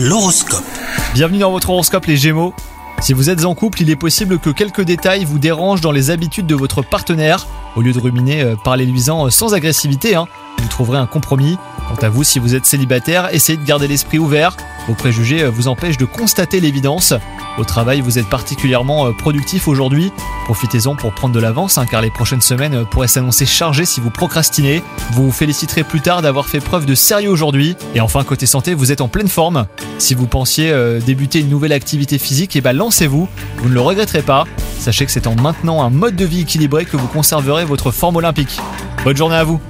L'horoscope. Bienvenue dans votre horoscope les Gémeaux. Si vous êtes en couple, il est possible que quelques détails vous dérangent dans les habitudes de votre partenaire. Au lieu de ruminer, euh, parlez-lui-en euh, sans agressivité, hein. vous trouverez un compromis. Quant à vous, si vous êtes célibataire, essayez de garder l'esprit ouvert. Vos préjugés euh, vous empêchent de constater l'évidence. Au travail, vous êtes particulièrement euh, productif aujourd'hui. Profitez-en pour prendre de l'avance, hein, car les prochaines semaines euh, pourraient s'annoncer chargées si vous procrastinez. Vous vous féliciterez plus tard d'avoir fait preuve de sérieux aujourd'hui. Et enfin, côté santé, vous êtes en pleine forme. Si vous pensiez débuter une nouvelle activité physique, et ben lancez-vous. Vous ne le regretterez pas. Sachez que c'est en maintenant un mode de vie équilibré que vous conserverez votre forme olympique. Bonne journée à vous